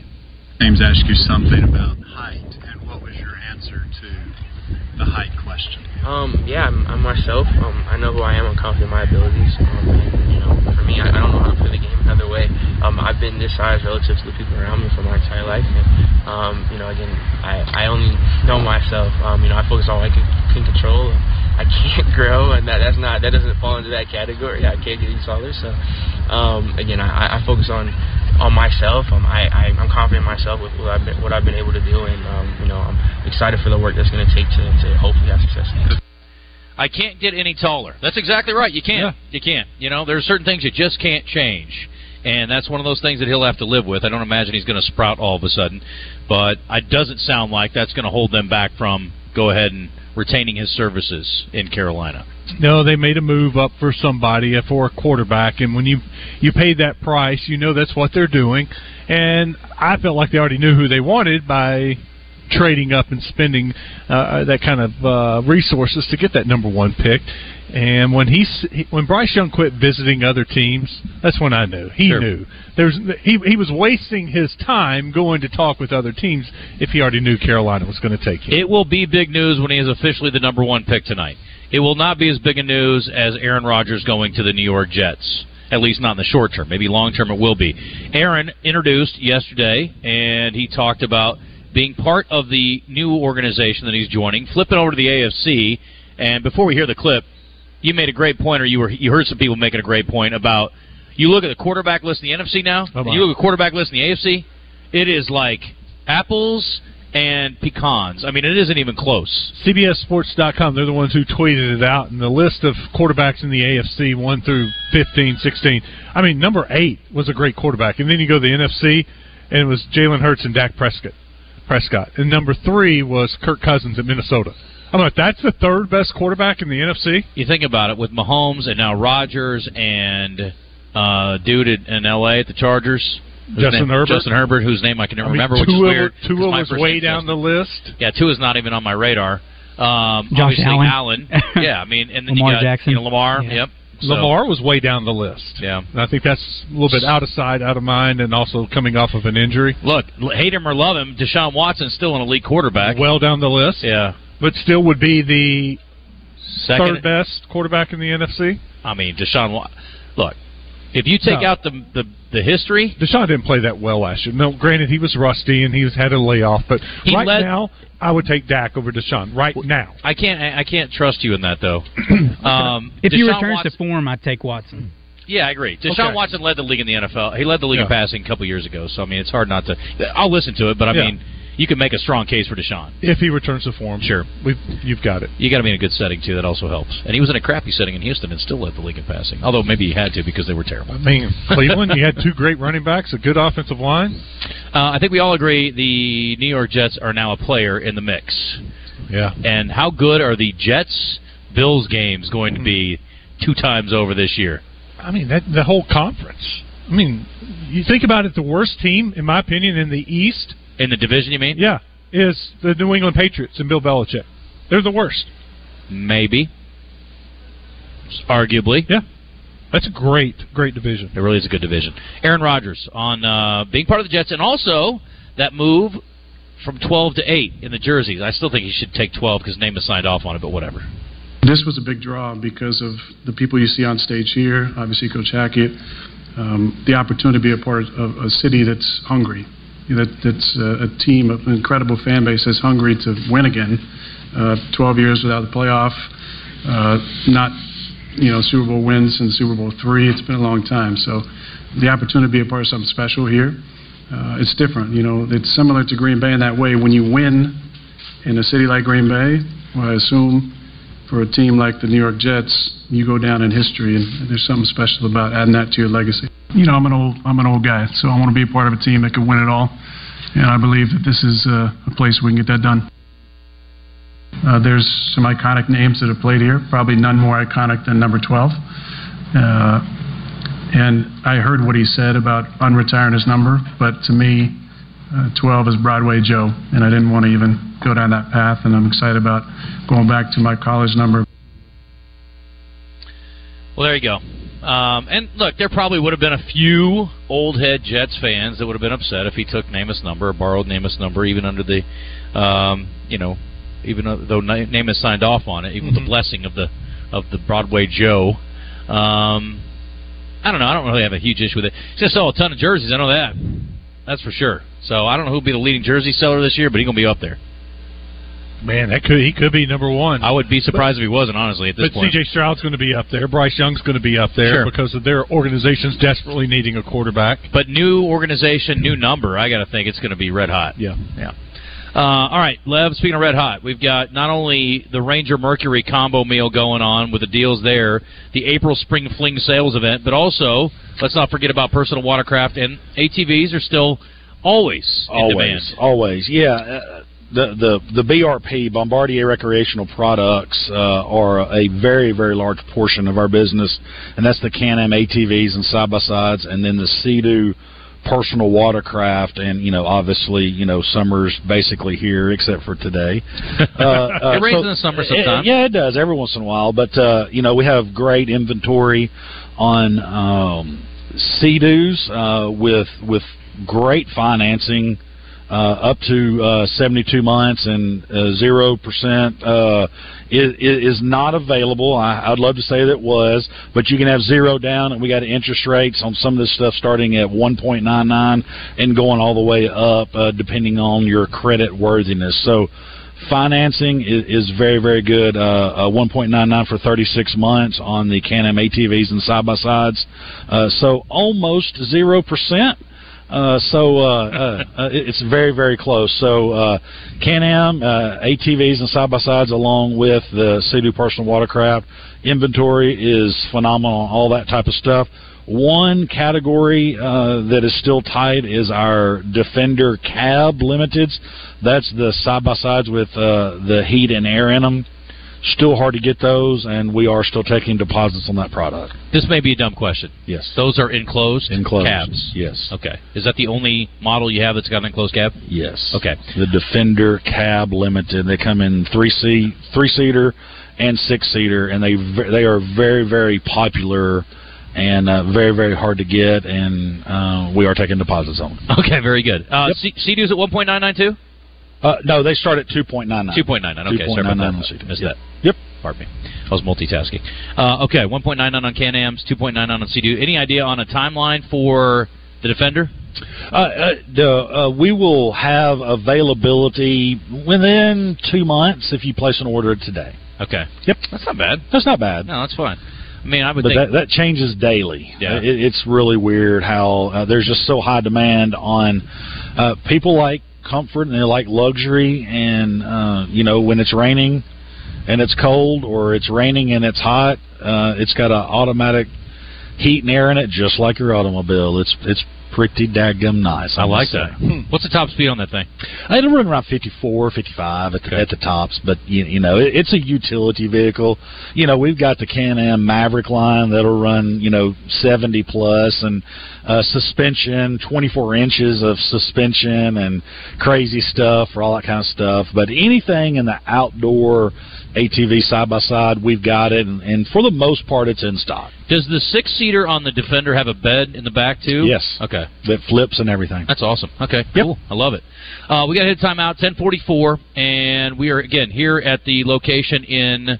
James asked you something about height, and what was your answer to the height question? Um, yeah, I'm, I'm myself. Um, I know who I am. I'm confident in my abilities. Um, and, you know, for me, I, I don't know how to play the game another way. Um, I've been this size relative to the people around me for my entire life. And, um, you know, again, I, I only know myself. Um, you know, I focus on what I can, can control. I can't <laughs> grow, and that that's not that doesn't fall into that category. I can't get any taller. So, um, again, I, I focus on on myself. Um, I, I I'm confident in myself with what I've been, what I've been able to do, and um, you know, I'm excited for the work that's going to take to to hopefully have success. I can't get any taller. That's exactly right. You can't. You can't. You know, there's certain things you just can't change. And that's one of those things that he'll have to live with. I don't imagine he's going to sprout all of a sudden, but it doesn't sound like that's going to hold them back from go ahead and retaining his services in Carolina. No, they made a move up for somebody uh, for a quarterback, and when you you pay that price, you know that's what they're doing. And I felt like they already knew who they wanted by trading up and spending uh, that kind of uh, resources to get that number one pick. And when he when Bryce Young quit visiting other teams, that's when I knew he Sure. knew there's he he was wasting his time going to talk with other teams if he already knew Carolina was going to take him. It will be big news when he is officially the number one pick tonight. It will not be as big a news as Aaron Rodgers going to the New York Jets. At least not in the short term. Maybe long term it will be. Aaron introduced yesterday, and he talked about being part of the new organization that he's joining, flipping over to the AFC. And before we hear the clip, you made a great point, or you were you heard some people making a great point about you look at the quarterback list in the NFC now, Oh, you look at the quarterback list in the AFC. It is like apples and pecans. I mean, it isn't even close. CBSSports.com, they're the ones who tweeted it out, and the list of quarterbacks in the AFC, 1 through 15, 16. I mean, number 8 was a great quarterback. And then you go to the NFC, and it was Jalen Hurts and Dak Prescott. Prescott. And number 3 was Kirk Cousins at Minnesota. I'm like, that's the third best quarterback in the NFC? You think about it with Mahomes and now Rodgers and uh, dude in, in L.A. at the Chargers. Justin name- Herbert? Justin Herbert, whose name I can never I mean, remember, which is Tua- weird. 'cause Tua my was way name's down the list. Yeah, Tua's not even on my radar. Um, Josh obviously Allen. <laughs> yeah, I mean, and then Lamar you got Jackson. you know, Lamar. Yeah. Yep. So- Lamar was way down the list. Yeah. And I think that's a little bit out of sight, out of mind, and also coming off of an injury. Look, hate him or love him, Deshaun Watson's still an elite quarterback. Well down the list. Yeah. But still would be the Second, third best quarterback in the NFC. I mean, Deshaun. Wa- Look, if you take No. out the, the the history, Deshaun didn't play that well last year. No, granted he was rusty and he was had a layoff, but He right led- now I would take Dak over Deshaun. Right now, I can't I I can't trust you in that though. <clears throat> um, If he returns Watson- to form, I'd take Watson. Yeah, I agree. Deshaun Okay. Watson led the league in the NFL. He led the league in passing a couple years ago. So I mean, it's hard not to. I'll listen to it, but I Yeah. mean, you can make a strong case for Deshaun. if he returns to form, Sure. we've, you've got it. You got to be in a good setting too. That also helps. And he was in a crappy setting in Houston and still led the league in passing. Although maybe he had to because they were terrible. I mean, Cleveland, you had two great running backs, a good offensive line. Uh, I think we all agree the New York Jets are now a player in the mix. Yeah. And how good are the Jets Bills games going to be two times over this year? I mean, that the whole conference. I mean, you think about it, the worst team, in my opinion, in the East, In the division, you mean? yeah, is the New England Patriots and Bill Belichick. They're the worst. Maybe. Arguably. Yeah. That's a great, great division. It really is a good division. Aaron Rodgers on uh, being part of the Jets, and also that move from 12 to 8 in the jerseys. I still think he should take 12 because name is signed off on it, but whatever. This was a big draw because of the people you see on stage here, obviously Coach Hackett, um, the opportunity to be a part of a city that's hungry, that, that's a, a team, an incredible fan base that's hungry to win again. Uh, 12 years without the playoff, uh, not you know Super Bowl wins since Super Bowl three. It's been a long time, so the opportunity to be a part of something special here, uh, it's different. You know, it's similar to Green Bay in that way. When you win in a city like Green Bay, well, I assume for a team like the New York Jets, you go down in history, and there's something special about adding that to your legacy. You know, I'm an old I'm an old guy, so I want to be a part of a team that can win it all, and I believe that this is uh, a place we can get that done. Uh, there's some iconic names that have played here, probably none more iconic than number 12. Uh, and I heard what he said about unretiring his number, but to me, uh, 12 is Broadway Joe, and I didn't want to even go down that path, and I'm excited about going back to my college number. Well, there you go. Um, and look, there probably would have been a few old head Jets fans that would have been upset if he took Namath's number or borrowed Namath's number, even under the, um, you know, even though Namath signed off on it, even with the blessing of the of the Broadway Joe. Um, I don't know. I don't really have a huge issue with it. He's gonna sell a ton of jerseys. I know that. That's for sure. So I don't know who'll be the leading jersey seller this year, but he's gonna be up there. Man, that could he could be number one. I would be surprised if he wasn't, honestly. At this But point, C.J. Stroud's going to be up there. Bryce Young's going to be up there Sure. because of their organizations desperately needing a quarterback. But new organization, new number. I got to think it's going to be red hot. Yeah, yeah. Uh, all right, Lev. Speaking of red hot, we've got not only the Ranger Mercury combo meal going on with the deals there, the April Spring Fling sales event, but also let's not forget about personal watercraft and ATVs are still always in demand. always, always, yeah. Uh, the the the BRP Bombardier Recreational Products uh, are a very very large portion of our business, and that's the Can-Am ATVs and side by sides, and then the Sea-Doo personal watercraft, and you know obviously you know summer's basically here except for today. <laughs> Uh, uh, It rains so- in the summer sometimes. Yeah, it does every once in a while, but uh, you know we have great inventory on um, Sea-Doos uh, with with great financing up to uh, 72 months and uh, zero percent uh, is, is not available. I, I'd love to say that it was, but you can have zero down, and we got interest rates on some of this stuff starting at 1.99 and going all the way up, uh, depending on your credit worthiness. So. Financing is, is very, very good. Uh, uh, 1.99 for 36 months on the Can-Am ATVs and side by sides. Uh, so almost zero percent. Uh, so uh, uh, uh, it's very, very close. So uh, Can-Am, ATVs, and side-by-sides, along with the Sea-Doo personal watercraft inventory is phenomenal. All that type of stuff. One category that is still tight is our Defender Cab Limiteds. That's the side-by-sides with the heat and air in them. Still hard to get those, and we are still taking deposits on that product. This may be a dumb question. Yes. Those are enclosed, Enclosed, cabs. Yes. Okay. Is that the only model you have that's got an enclosed cab? Yes. Okay. The Defender Cab Limited. They come in three seat, three seater, and six seater, and they they are very very popular and uh, very very hard to get, and uh, we are taking deposits on. Okay, very good. Uh, C- Sea-Doo's at 1.992? Uh, no, they start at two point nine nine. 2.99. Okay, sorry about 2.99 that. Missed Yep. that. Yep. Pardon me. I was multitasking. Uh, okay, 1.99 on Can-Ams, 2.99 on Sea-Doo. Any idea on a timeline for the Defender? Uh, uh, the, uh, we will have availability within two months if you place an order today. Okay. Yep. That's not bad. That's not bad. No, that's fine. I mean, I would but think... that, that changes daily. Yeah. It, it's really weird how uh, there's just so high demand on uh, people like comfort and they like luxury, and uh, you know when it's raining and it's cold, or it's raining and it's hot, uh, it's got an automatic heat and air in it, just like your automobile. It's it's pretty daggum nice. I like must say. that. What's the top speed on that thing? It'll run around 54, 55 at the, at the tops, but you, you know it, it's a utility vehicle. You know we've got the Can-Am Maverick line that'll run you know 70 plus, and uh, suspension 24 inches of suspension and crazy stuff for all that kind of stuff. But anything in the outdoor ATV side by side, we've got it, and, and for the most part, it's in stock. Does the six-seater on the Defender have a bed in the back, too? Yes. Okay. That flips and everything. That's awesome. Okay, cool. I love it. Uh, we got to hit timeout, 1044, and we are, again, here at the location in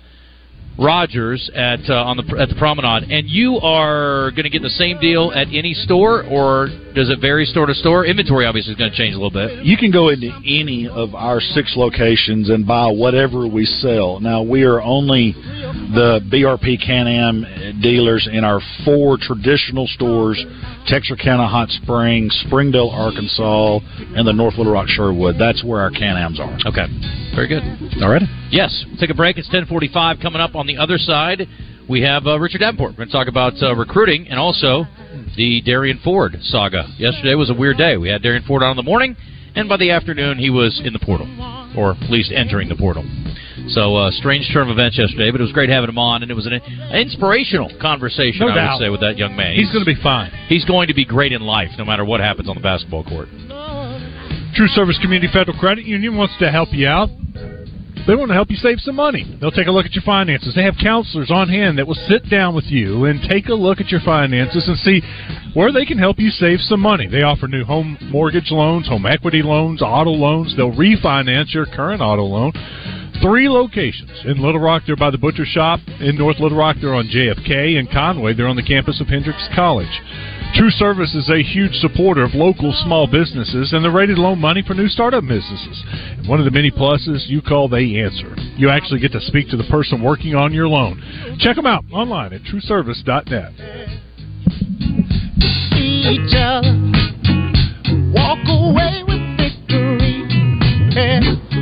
Rogers at uh, on the at the Promenade, and you are going to get the same deal at any store, or does it vary store to store? Inventory obviously is going to change a little bit. You can go into any of our six locations and buy whatever we sell. Now we are only the BRP Can-Am dealers in our four traditional stores: Texarkana Hot Springs, Springdale, Arkansas, and the North Little Rock Sherwood. That's where our Can-Ams are. Okay, very good. All right. Yes, we'll take a break. It's ten forty-five. Coming up on the other side, we have uh, Richard Davenport. We're going to talk about uh, recruiting and also the Derrian Ford saga. Yesterday was a weird day. We had Derrian Ford on in the morning, and by the afternoon he was in the portal, or at least entering the portal. So, uh, strange turn of events yesterday, but it was great having him on, and it was an inspirational conversation, No I doubt. would say, with that young man. He's going to be fine. He's going to be great in life, no matter what happens on the basketball court. True Service Community Federal Credit Union wants to help you out. They want to help you save some money. They'll take a look at your finances. They have counselors on hand that will sit down with you and take a look at your finances and see where they can help you save some money. They offer new home mortgage loans, home equity loans, auto loans. They'll refinance your current auto loan. Three locations. In Little Rock, they're by the Butcher Shop. In North Little Rock, they're on JFK. In Conway, they're on the campus of Hendrix College. True Service is a huge supporter of local small businesses, and ready to loan money for new startup businesses. And one of the many pluses, you call, they answer. You actually get to speak to the person working on your loan. Check them out online at trueservice.net. each other. Walk away with victory. Yeah.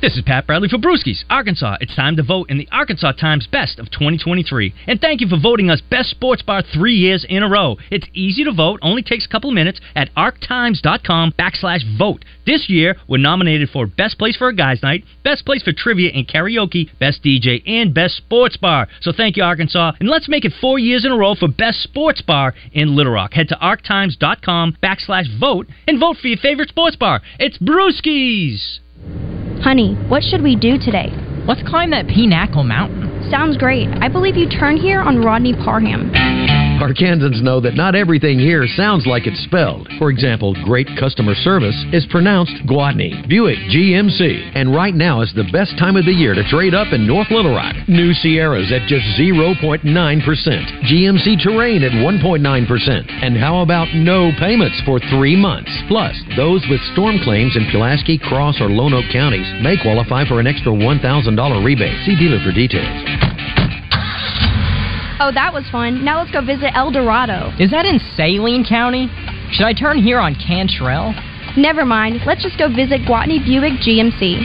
This is Pat Bradley for Brewskis, Arkansas. It's time to vote in the Arkansas Times Best of 2023. And thank you for voting us Best Sports Bar three years in a row. It's easy to vote, only takes a couple minutes at arktimes.com backslash vote. This year, we're nominated for Best Place for a Guys Night, Best Place for Trivia and Karaoke, Best DJ, and Best Sports Bar. So thank you, Arkansas. And let's make it four years in a row for Best Sports Bar in Little Rock. Head to arktimes.com backslash vote and vote for your favorite sports bar. It's Brewskis! Honey, what should we do today? Let's climb that Pinnacle Mountain. Sounds great. I believe you turn here on Rodney Parham. Arkansans know that not everything here sounds like it's spelled. For example, great customer service is pronounced Gwatney. Buick GMC. And right now is the best time of the year to trade up in North Little Rock. New Sierras at just 0.9%. GMC Terrain at 1.9%. And how about no payments for three months? Plus, those with storm claims in Pulaski, Cross, or Lonoke counties may qualify for an extra $1,000 rebate. See dealer for details. Oh, that was fun. Now let's go visit El Dorado. Is that in Saline County? Should I turn here on Cantrell? Never mind. Let's just go visit Gwatney Buick GMC.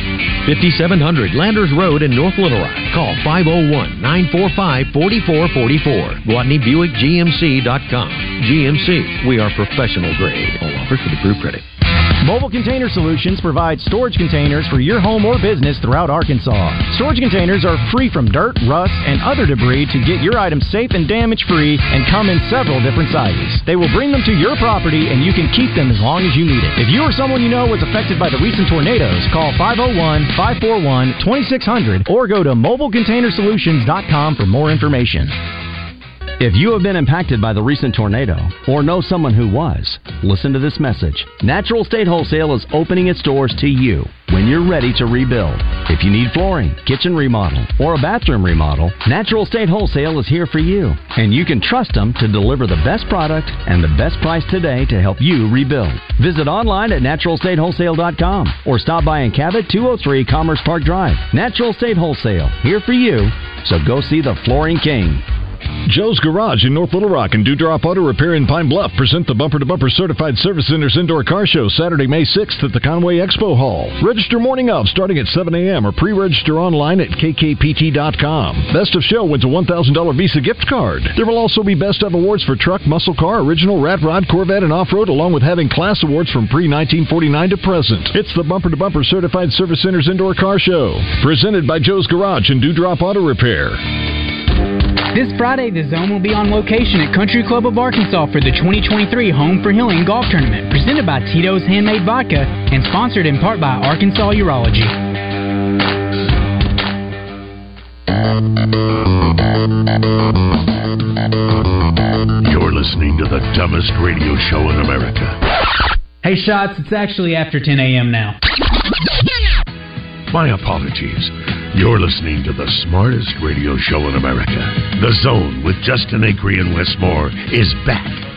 5700 Landers Road in North Little Rock. Call 501 945 4444. GwatneyBuickGMC.com. GMC, we are professional grade. All offers with approved credit. Mobile Container Solutions provides storage containers for your home or business throughout Arkansas. Storage containers are free from dirt, rust, and other debris to get your items safe and damage free and come in several different sizes. They will bring them to your property and you can keep them as long as you need it. If you or someone you know was affected by the recent tornadoes, call 501 541 2600 or go to mobilecontainersolutions.com for more information. If you have been impacted by the recent tornado or know someone who was, listen to this message. Natural State Wholesale is opening its doors to you when you're ready to rebuild. If you need flooring, kitchen remodel, or a bathroom remodel, Natural State Wholesale is here for you. And you can trust them to deliver the best product and the best price today to help you rebuild. Visit online at naturalstatewholesale.com or stop by in Cabot 203 Commerce Park Drive. Natural State Wholesale, here for you. So go see the Flooring King. Joe's Garage in North Little Rock and Dewdrop Auto Repair in Pine Bluff present the Bumper to Bumper Certified Service Center's Indoor Car Show Saturday, May 6th at the Conway Expo Hall. Register morning of starting at 7 a.m. or pre-register online at kkpt.com. Best of Show wins a $1,000 Visa gift card. There will also be Best of Awards for Truck, Muscle Car, Original, Rat Rod, Corvette, and Off-Road along with having class awards from pre-1949 to present. It's the Bumper to Bumper Certified Service Center's Indoor Car Show. Presented by Joe's Garage and Dewdrop Auto Repair. This Friday, the Zone will be on location at Country Club of Arkansas for the 2023 Home for Healing Golf Tournament, presented by Tito's Handmade Vodka and sponsored in part by Arkansas Urology. You're listening to the dumbest radio show in America. Hey, Shots, it's actually after 10 a.m. now. My apologies. You're listening to the smartest radio show in America. The Zone with Justin Acree and Wes Moore is back.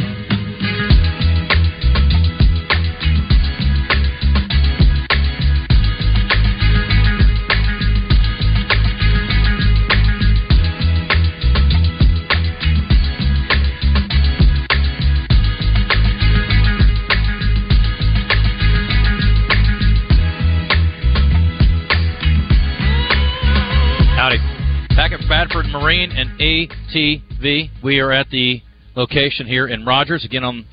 Marine and ATV. We are at the location here in Rogers, again on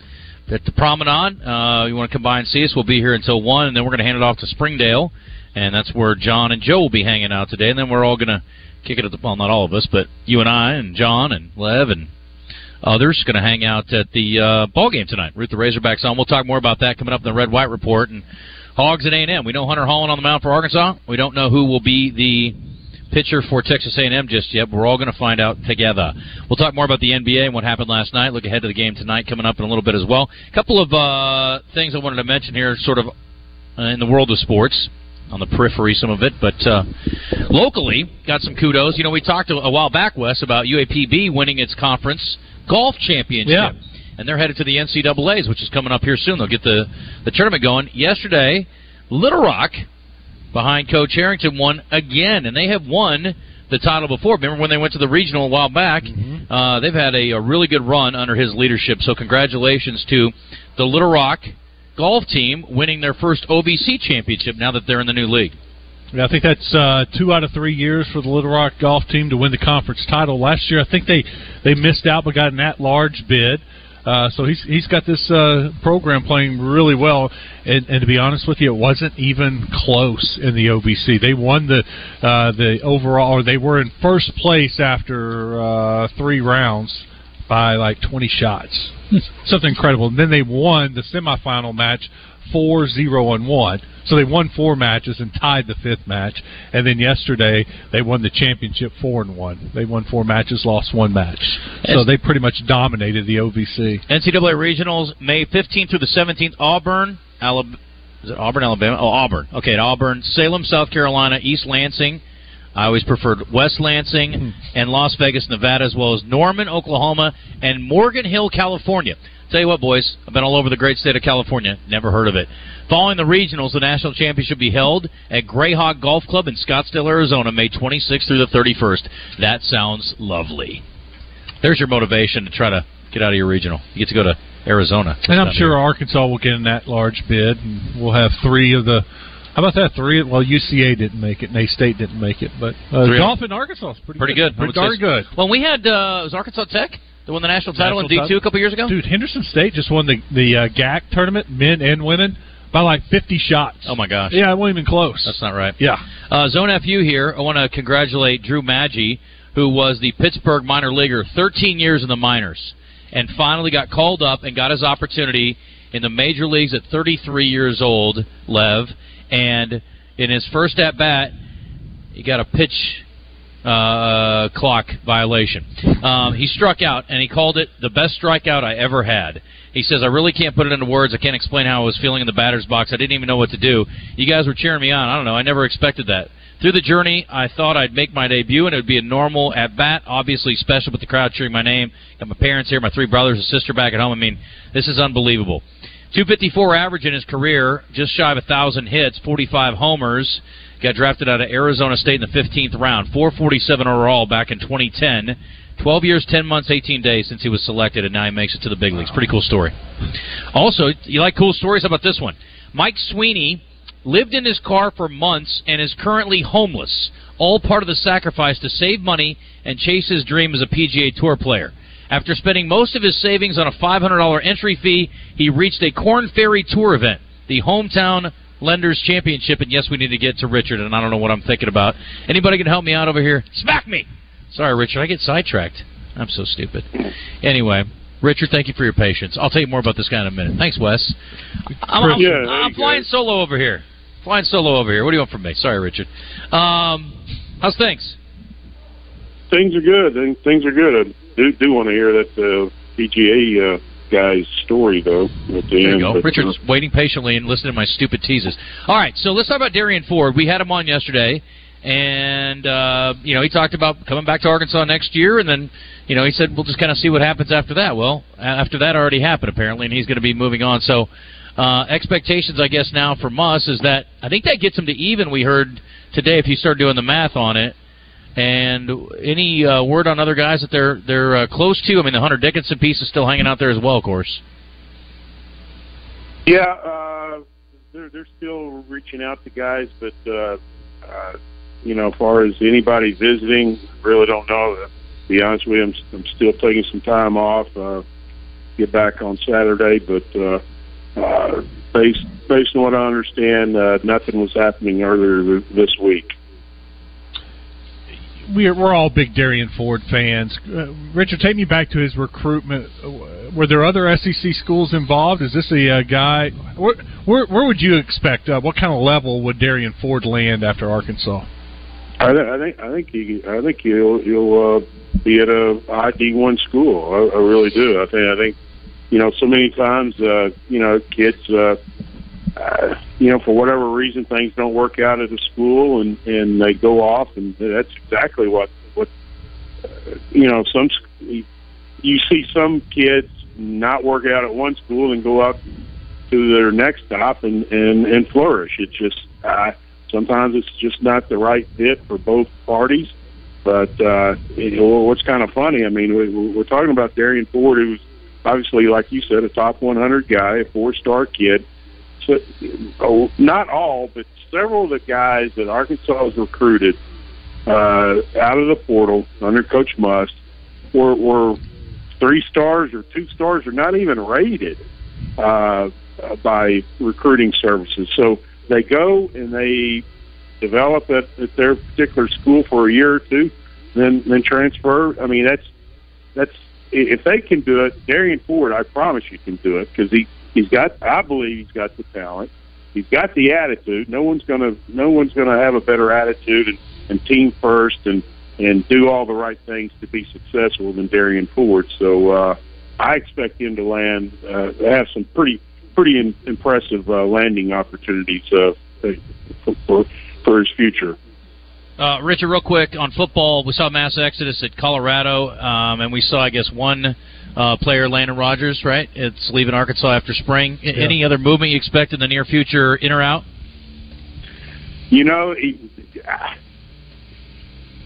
at the Promenade. Uh, you want to come by and see us? We'll be here until 1, and then we're going to hand it off to Springdale, and that's where John and Joe will be hanging out today, and then we're all going to kick it at the, well, not all of us, but you and I and John and Lev and others going to hang out at the uh, ball game tonight. Root the Razorbacks on. We'll talk more about that coming up in the Red White Report. And Hogs at A&M. We know Hunter Hollan on the mound for Arkansas. We don't know who will be the pitcher for Texas A&M just yet. We're all going to find out together. We'll talk more about the NBA and what happened last night. Look ahead to the game tonight coming up in a little bit as well. A couple of uh, things I wanted to mention here, sort of uh, in the world of sports. On the periphery, some of it, but uh, locally, got some kudos. You know, we talked a, a while back, Wes, about UAPB winning its conference golf championship. Yeah. And they're headed to the NCAA's, which is coming up here soon. They'll get the, the tournament going. Yesterday, Little Rock, behind Coach Harrington, won again, and they have won the title before. Remember when they went to the regional a while back? Uh, they've had a, a really good run under his leadership. So congratulations to the Little Rock golf team winning their first OVC championship now that they're in the new league. Yeah, I think that's uh, two out of three years for the Little Rock golf team to win the conference title. Last year, I think they they missed out but got an at-large bid. Uh, so he's he's got this uh, program playing really well, and, and to be honest with you, it wasn't even close in the OVC. They won the uh, the overall, or they were in first place after uh, three rounds by like 20 shots. <laughs> Something incredible. And then they won the semifinal match 4 0 and 1. So they won four matches and tied the fifth match. And then yesterday they won the championship 4 and 1. They won four matches, lost one match. So they pretty much dominated the OVC. NCAA regionals May 15th through the 17th. Auburn, Alabama. Is it Auburn, Alabama? Oh, Auburn. Okay, at Auburn, Salem, South Carolina, East Lansing. I always preferred West Lansing <laughs> and Las Vegas, Nevada, as well as Norman, Oklahoma, and Morgan Hill, California. Tell you what, boys, I've been all over the great state of California. Never heard of it. Following the regionals, the national championship will be held at Grayhawk Golf Club in Scottsdale, Arizona, May 26th through the 31st. That sounds lovely. There's your motivation to try to get out of your regional. You get to go to Arizona. And I'm sure Arkansas will get in that large bid, and we'll have three of the. How about that? Three. Well, UCA didn't make it, and A State didn't make it, but uh, golf in Arkansas is pretty, pretty good. I Pretty darn good. Well, we had uh, was Arkansas Tech that won the national title in D two a couple years ago. Dude, Henderson State just won the the uh, GAC tournament, men and women, by like 50 shots. Oh my gosh! Yeah, it wasn't even close. That's not right. Yeah. Uh, Zone FU here. I want to congratulate Drew Maggi, who was the Pittsburgh minor leaguer, 13 years in the minors, and finally got called up and got his opportunity in the major leagues at 33 years old. Lev, and in his first at bat, he got a pitch uh, clock violation. Um, he struck out, and he called it the best strikeout I ever had. He says, I really can't put it into words. I can't explain how I was feeling in the batter's box. I didn't even know what to do. You guys were cheering me on. I don't know. I never expected that. Through the journey, I thought I'd make my debut, and it would be a normal at bat. Obviously, special with the crowd cheering my name. Got my parents here, my three brothers and sister back at home. I mean, this is unbelievable. 254 average in his career, just shy of a thousand hits, 45 homers. Got drafted out of Arizona State in the 15th round, 447 overall back in 2010. 12 years, 10 months, 18 days since he was selected, and now he makes it to the big leagues. Pretty cool story. Also, you like cool stories? How about this one? Mike Sweeney lived in his car for months and is currently homeless. All part of the sacrifice to save money and chase his dream as a PGA Tour player. After spending most of his savings on a $500 entry fee, he reached a Corn Ferry Tour event, the hometown Lenders Championship. And yes, we need to get to Richard, and I don't know what I'm thinking about. Anybody can help me out over here? Smack me! Sorry, Richard, I get sidetracked. I'm so stupid. Anyway, Richard, thank you for your patience. I'll tell you more about this guy in a minute. Thanks, Wes. I'm, I'm- Yeah, I'm you flying solo over here. Flying solo over here. What do you want from me? Sorry, Richard. Um, how's things? Things are good. Things are good. I do, do want to hear that uh, PGA uh, guy's story though. At the There you end, go. but, Richard's uh, waiting patiently and listening to my stupid teases. All right, so let's talk about Derrian Ford. We had him on yesterday, and uh, you know he talked about coming back to Arkansas next year, and then you know he said we'll just kind of see what happens after that. Well, after that already happened apparently, and he's going to be moving on. So uh, expectations, I guess, now from us is that I think that gets him to even. We heard today if you start doing the math on it. And any uh, word on other guys that they're they're uh, close to? I mean, the Hunter Dickinson piece is still hanging out there as well, of course. Yeah, uh, they're they're still reaching out to guys, but uh, uh, you know, as far as anybody visiting, really don't know. To be honest with you, I'm, I'm still taking some time off. Uh, get back on Saturday, but uh, uh, based based on what I understand, uh, nothing was happening earlier this week. We're we're all big Derrian Ford fans. Uh, Richard, take me back to his recruitment. Uh, Were there other SEC schools involved? Is this a uh, guy? Where, where where would you expect? Uh, what kind of level would Derrian Ford land after Arkansas? I, th- I think I think he I think he'll he'll uh, be at a ID one school. I, I really do. I think I think you know so many times uh, you know kids uh, uh, you know for whatever reason things don't work out at a school and and they go off and that's exactly what what uh, you know some you see some kids not work out at one school and go out to their next stop and and and flourish. It's just uh, sometimes it's just not the right fit for both parties. But uh, know, what's kind of funny, I mean, we, we're talking about Derrian Ford, who's obviously, like you said, a top 100 guy, a four-star kid. So, oh, not all, but several of the guys that Arkansas has recruited uh, out of the portal under Coach Muss were, were three stars or two stars or not even rated uh, by recruiting services. So they go and they develop at, at their particular school for a year or two, then then transfer. I mean, that's that's if they can do it, Derrian Ford, I promise you can do it because he he's got. I believe he's got the talent. He's got the attitude. No one's gonna no one's gonna have a better attitude and, and team first and and do all the right things to be successful than Derrian Ford. So uh, I expect him to land uh, have some pretty pretty in, impressive uh, landing opportunities uh, for, for his future. Uh, Richard, real quick on football, we saw mass exodus at Colorado, um, and we saw, I guess, one uh, player, Landon Rogers, right? It's leaving Arkansas after spring. A- Any other movement you expect in the near future, in or out? You know,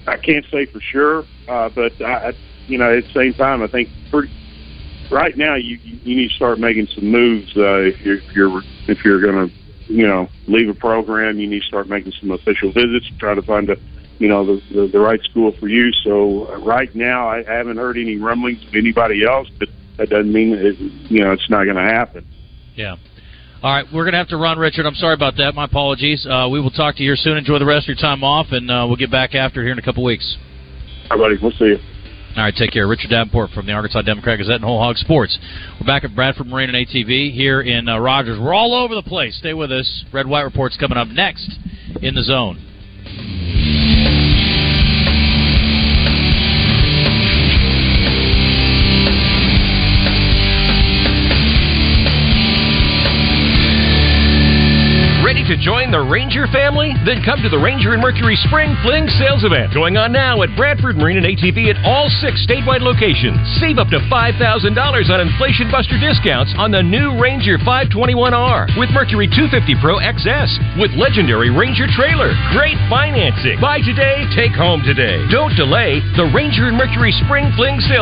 I can't say for sure, uh, but I, I- you know, at the same time, I think pretty, right now you you need to start making some moves uh, if you're if you're if you're going to you know leave a program. You need to start making some official visits, to try to find a you know the the, the right school for you. So uh, right now, I haven't heard any rumblings of anybody else, but that doesn't mean it, you know it's not going to happen. Yeah. All right, we're going to have to run, Richard. I'm sorry about that. My apologies. Uh, we will talk to you here soon. Enjoy the rest of your time off, and uh, we'll get back after here in a couple weeks. All right, buddy. We'll see you. All right, take care. Richard Davenport from the Arkansas Democrat Gazette and Whole Hog Sports. We're back at Bradford Marine and ATV here in uh, Rogers. We're all over the place. Stay with us. Red White Report's coming up next in the zone. To join the Ranger family? Then come to the Ranger and Mercury Spring Fling Sales Event going on now at Bradford Marine and ATV at all six statewide locations. Save up to $5,000 on Inflation Buster discounts on the new Ranger 521R with Mercury 250 Pro XS with legendary Ranger trailer. Great financing. Buy today, take home today. Don't delay the Ranger and Mercury Spring Fling Sales